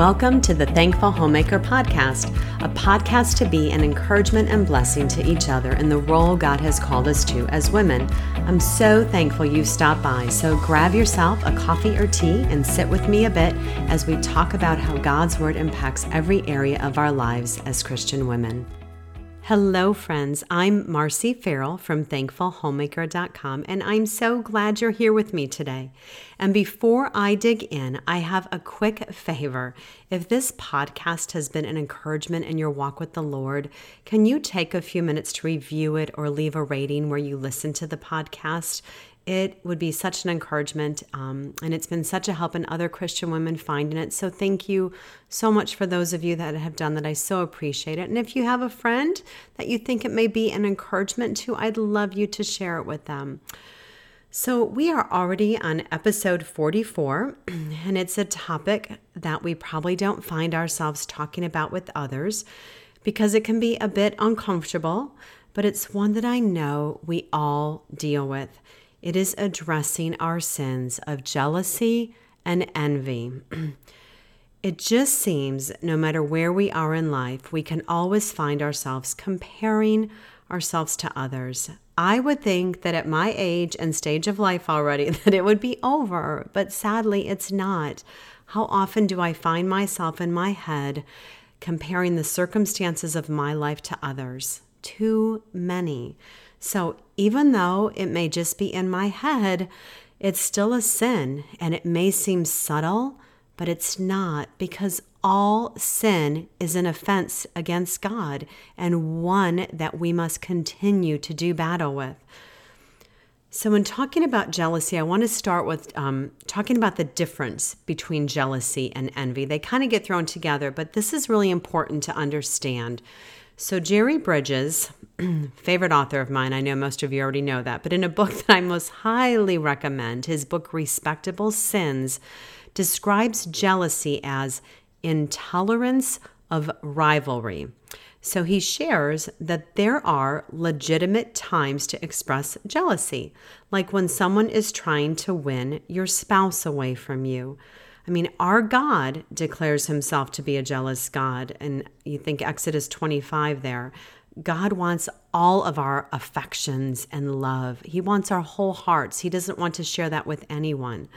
Welcome to the Thankful Homemaker Podcast, a podcast to be an encouragement and blessing to each other in the role God has called us to as women. I'm so thankful you stopped by, so grab yourself a coffee or tea and sit with me a bit as we talk about how God's Word impacts every area of our lives as Christian women. Hello, friends. I'm Marcy Farrell from thankfulhomemaker.com, and I'm so glad you're here with me today. And before I dig in, I have a quick favor. If this podcast has been an encouragement in your walk with the Lord, can you take a few minutes to review it or leave a rating where you listen to the podcast? It would be such an encouragement, um, and it's been such a help in other Christian women finding it. So, thank you so much for those of you that have done that. I so appreciate it. And if you have a friend that you think it may be an encouragement to, I'd love you to share it with them. So, we are already on episode 44, and it's a topic that we probably don't find ourselves talking about with others because it can be a bit uncomfortable, but it's one that I know we all deal with. It is addressing our sins of jealousy and envy. it just seems no matter where we are in life, we can always find ourselves comparing ourselves to others. I would think that at my age and stage of life already that it would be over, but sadly it's not. How often do I find myself in my head comparing the circumstances of my life to others? Too many. So even though it may just be in my head, it's still a sin and it may seem subtle, but it's not because all sin is an offense against God and one that we must continue to do battle with. So, when talking about jealousy, I want to start with um, talking about the difference between jealousy and envy. They kind of get thrown together, but this is really important to understand. So, Jerry Bridges, favorite author of mine, I know most of you already know that, but in a book that I most highly recommend, his book Respectable Sins describes jealousy as intolerance of rivalry. So he shares that there are legitimate times to express jealousy, like when someone is trying to win your spouse away from you I mean, our God declares himself to be a jealous God. And you think Exodus 25 there. God wants all of our affections and love. He wants our whole hearts. He doesn't want to share that with anyone.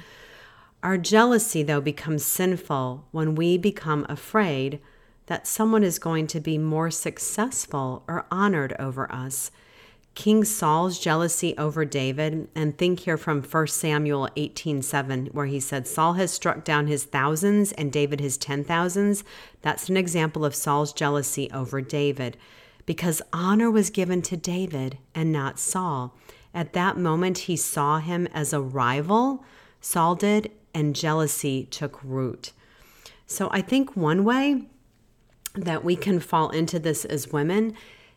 Our jealousy, though, becomes sinful when we become afraid that someone is going to be more successful or honored over us King Saul's jealousy over David, and think here from 1 Samuel 18:7, where he said, Saul has struck down his thousands and David his ten thousands. That's an example of Saul's jealousy over David, because honor was given to David and not Saul. At that moment, he saw him as a rival, Saul did, and jealousy took root. So I think one way that we can fall into this as women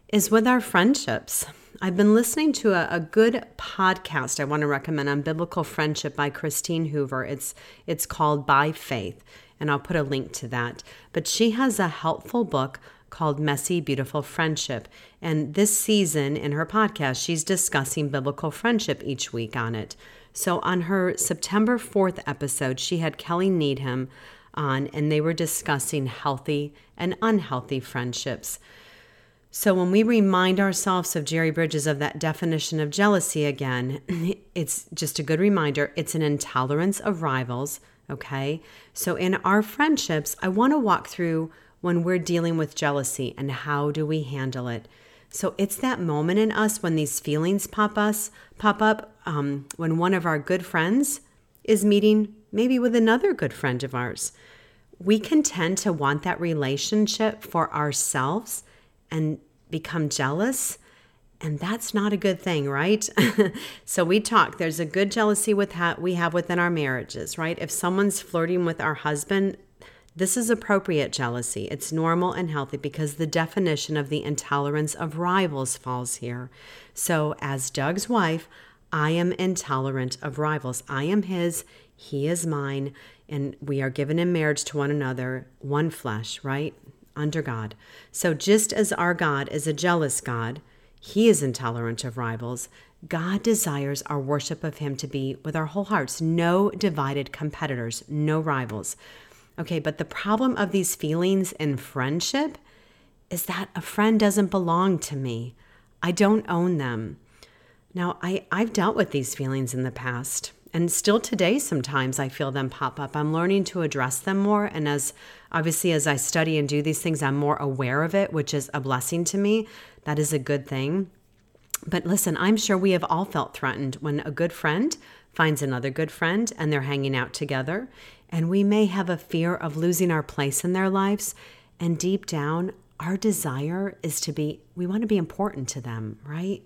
is with our friendships. I've been listening to a, a, good podcast I want to recommend on biblical friendship by Christine Hoover. It's it's called By Faith, and I'll put a link to that. But she has a helpful book called Messy Beautiful Friendship. And this season in her podcast, she's discussing biblical friendship each week on it. So on her September 4th episode, she had Kelly Needham on, and they were discussing healthy and unhealthy friendships. So when we remind ourselves of Jerry Bridges of that definition of jealousy again, it's just a good reminder. It's an intolerance of rivals. Okay. So in our friendships, I want to walk through when we're dealing with jealousy and how do we handle it. So it's that moment in us when these feelings pop us pop up um, when one of our good friends is meeting maybe with another good friend of ours. We can tend to want that relationship for ourselves and become jealous and that's not a good thing right? So we talk there's a good jealousy with ha- we have within our marriages right? If someone's flirting with our husband this is appropriate jealousy. It's normal and healthy because the definition of the intolerance of rivals falls here. So as doug's wife i am intolerant of rivals. I am his he is mine and we are given in marriage to one another one flesh right under God. So, just as our God is a jealous God, He is intolerant of rivals. God desires our worship of Him to be with our whole hearts, no divided competitors, no rivals. Okay, but the problem of these feelings in friendship is that a friend doesn't belong to me. I don't own them. Now, I, I've dealt with these feelings in the past, and still today, sometimes I feel them pop up. I'm learning to address them more. And as obviously, as I study and do these things, I'm more aware of it, which is a blessing to me. That is a good thing. But listen, I'm sure we have all felt threatened when a good friend finds another good friend and they're hanging out together. And we may have a fear of losing our place in their lives. And deep down, our desire is to be, we want to be important to them, right?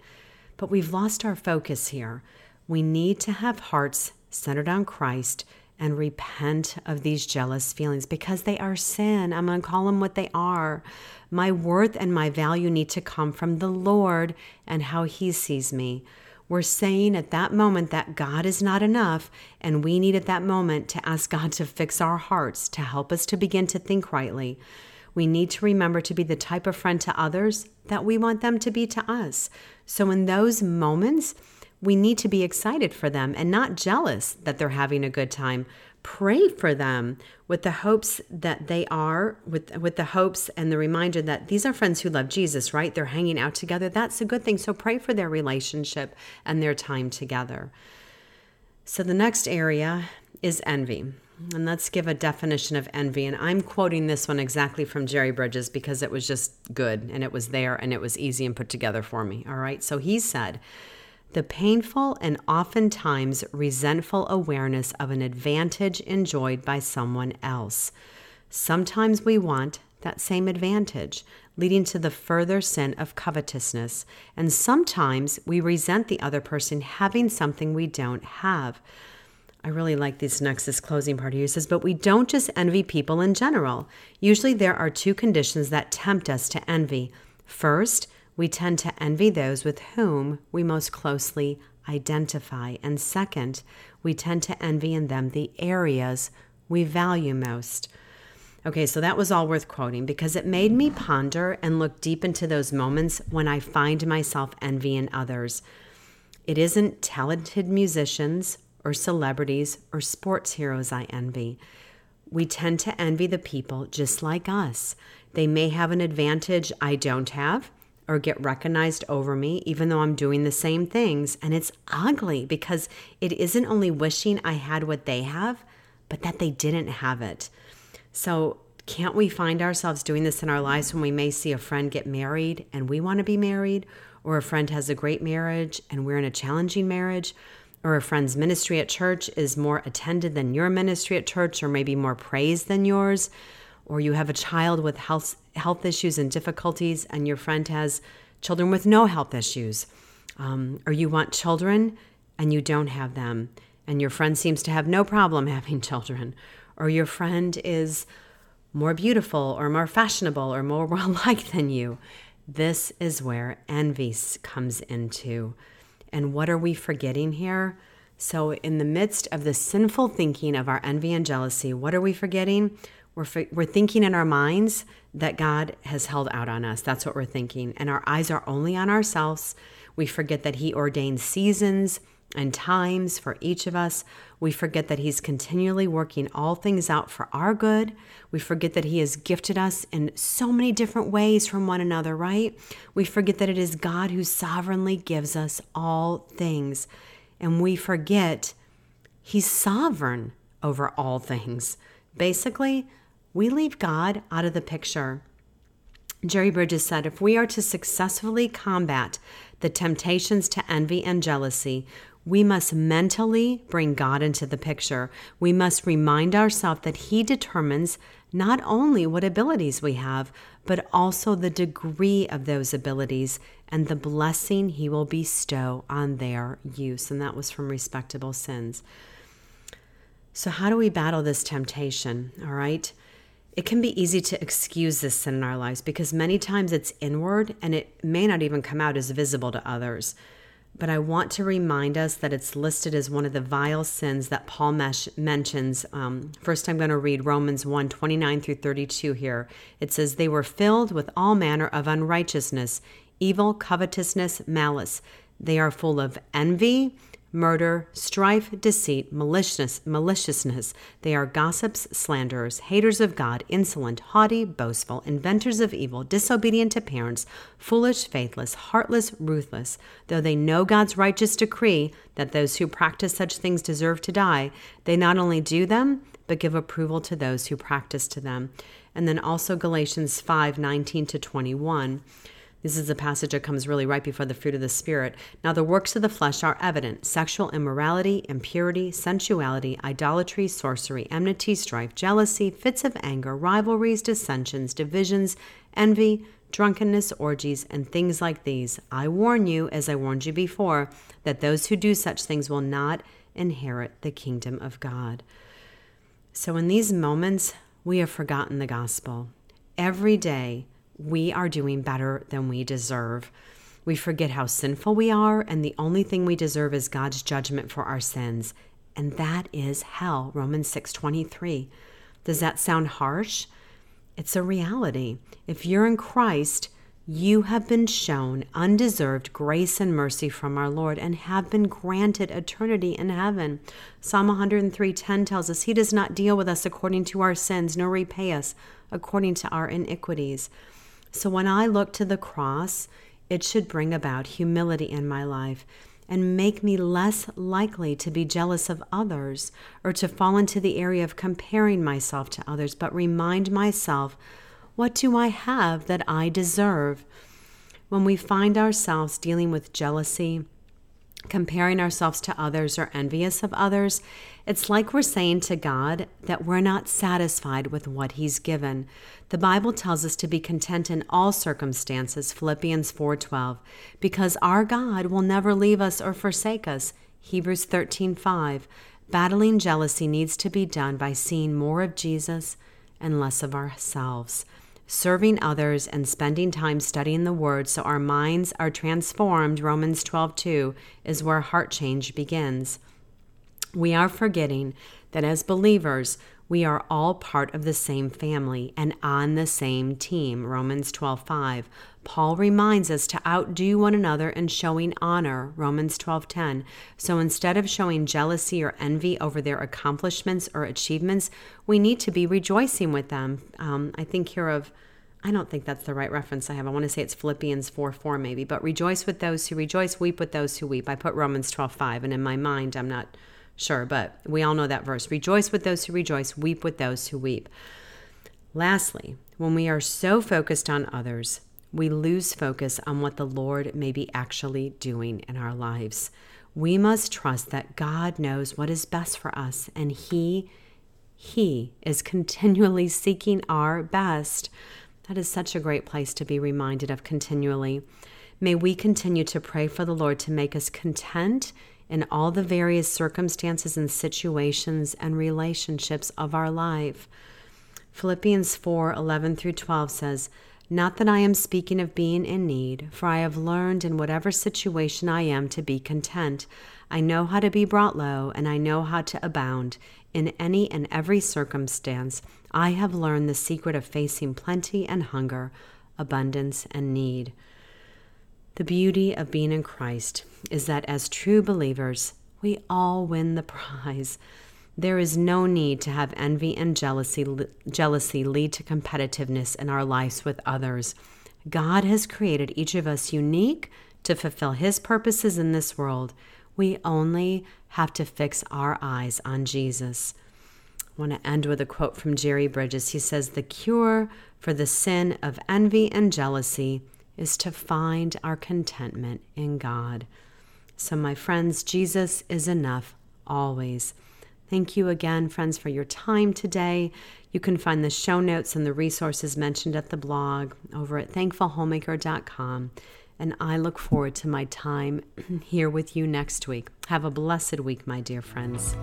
But we've lost our focus here. We need to have hearts centered on Christ and repent of these jealous feelings because they are sin. I'm going to call them what they are. My worth and my value need to come from the Lord and how He sees me. We're saying at that moment that God is not enough, and we need at that moment to ask God to fix our hearts, to help us to begin to think rightly. We need to remember to be the type of friend to others that we want them to be to us. So, in those moments, we need to be excited for them and not jealous that they're having a good time. Pray for them with the hopes that they are, with, with the hopes and the reminder that these are friends who love Jesus, right? They're hanging out together. That's a good thing. So pray for their relationship and their time together. So the next area is envy. And let's give a definition of envy. And I'm quoting this one exactly from Jerry Bridges because it was just good and it was there and it was easy and put together for me. All right. So he said, the painful and oftentimes resentful awareness of an advantage enjoyed by someone else. Sometimes we want that same advantage, leading to the further sin of covetousness, and sometimes we resent the other person having something we don't have. I really like this next, this closing part here. Says, but we don't just envy people in general. Usually there are two conditions that tempt us to envy. First, we tend to envy those with whom we most closely identify. And second, we tend to envy in them the areas we value most. Okay, so that was all worth quoting because it made me ponder and look deep into those moments when I find myself envying others. It isn't talented musicians or celebrities or sports heroes I envy. We tend to envy the people just like us. They may have an advantage I don't have or get recognized over me, even though I'm doing the same things. And it's ugly because it isn't only wishing I had what they have, but that they didn't have it. So, can't we find ourselves doing this in our lives when we may see a friend get married and we want to be married, or a friend has a great marriage and we're in a challenging marriage? or a friend's ministry at church is more attended than your ministry at church, or maybe more praised than yours, or you have a child with health health issues and difficulties, and your friend has children with no health issues, um, or you want children and you don't have them, and your friend seems to have no problem having children, or your friend is more beautiful or more fashionable or more well liked than you. This is where envy comes into. And what are we forgetting here? So, in the midst of the sinful thinking of our envy and jealousy, what are we forgetting? We're, we're thinking in our minds that God has held out on us. That's what we're thinking. And our eyes are only on ourselves. We forget that He ordained seasons and times for each of us. We forget that He's continually working all things out for our good. We forget that He has gifted us in so many different ways from one another, right? We forget that it is God who sovereignly gives us all things. And we forget He's sovereign over all things. Basically, we leave God out of the picture. Jerry Bridges said if we are to successfully combat the temptations to envy and jealousy, we must mentally bring God into the picture. We must remind ourselves that He determines not only what abilities we have, but also the degree of those abilities and the blessing He will bestow on their use. And that was from Respectable Sins. So, how do we battle this temptation? All right. It can be easy to excuse this sin in our lives because many times it's inward and it may not even come out as visible to others. But I want to remind us that it's listed as one of the vile sins that Paul mesh- mentions. Um, first, I'm going to read Romans 1 29 through 32 here. It says, They were filled with all manner of unrighteousness, evil, covetousness, malice. They are full of envy, murder, strife, deceit, maliciousness, maliciousness. They are gossips, slanderers, haters of God, insolent, haughty, boastful, inventors of evil, disobedient to parents, foolish, faithless, heartless, ruthless. Though they know God's righteous decree that those who practice such things deserve to die, they not only do them, but give approval to those who practice to them. And then also Galatians 5 19 to 21. This is a passage that comes really right before the fruit of the Spirit. Now, the works of the flesh are evident sexual immorality, impurity, sensuality, idolatry, sorcery, enmity, strife, jealousy, fits of anger, rivalries, dissensions, divisions, envy, drunkenness, orgies, and things like these. I warn you, as I warned you before, that those who do such things will not inherit the kingdom of God. So, in these moments, we have forgotten the gospel. Every day, we are doing better than we deserve. We forget how sinful we are, and the only thing we deserve is God's judgment for our sins. And that is hell. Romans 6:23. Does that sound harsh? It's a reality. If you're in Christ, you have been shown undeserved grace and mercy from our Lord and have been granted eternity in heaven. Psalm 103:10 tells us he does not deal with us according to our sins nor repay us according to our iniquities. So when I look to the cross, it should bring about humility in my life and make me less likely to be jealous of others or to fall into the area of comparing myself to others, but remind myself, what do I have that I deserve? When we find ourselves dealing with jealousy, comparing ourselves to others or envious of others, it's like we're saying to God that we're not satisfied with what He's given. The Bible tells us to be content in all circumstances, Philippians 4:12, because our God will never leave us or forsake us. Hebrews 13:5. Battling jealousy needs to be done by seeing more of Jesus and less of ourselves serving others, and spending time studying the Word so our minds are transformed, Romans 12 2, is where heart change begins. We are forgetting that as believers, we are all part of the same family and on the same team. Romans 12:5. Paul reminds us to outdo one another in showing honor. Romans 12:10. So instead of showing jealousy or envy over their accomplishments or achievements, we need to be rejoicing with them. Um, I think here of I don't think that's the right reference I have. I want to say it's Philippians 4 4 maybe, but rejoice with those who rejoice, weep with those who weep. I put Romans 12 5, and in my mind, I'm not Sure, but we all know that verse. Rejoice with those who rejoice, weep with those who weep. Lastly, when we are so focused on others, we lose focus on what the Lord may be actually doing in our lives. We must trust that God knows what is best for us and he he is continually seeking our best. That is such a great place to be reminded of continually. May we continue to pray for the Lord to make us content in all the various circumstances and situations and relationships of our life. Philippians 4 11 through 12 says, Not that I am speaking of being in need, for I have learned in whatever situation I am to be content. I know how to be brought low, and I know how to abound. In any and every circumstance, I have learned the secret of facing plenty and hunger, abundance and need. The beauty of being in Christ is that as true believers, we all win the prize. There is no need to have envy and jealousy, jealousy lead to competitiveness in our lives with others. God has created each of us unique to fulfill His purposes in this world. We only have to fix our eyes on Jesus. I want to end with a quote from Jerry Bridges. He says, The cure for the sin of envy and jealousy is to find our contentment in God. So, my friends, Jesus is enough always. Thank you again, friends, for your time today. You can find the show notes and the resources mentioned at the blog over at thankfulhomemaker.com. And I look forward to my time here with you next week. Have a blessed week, my dear friends.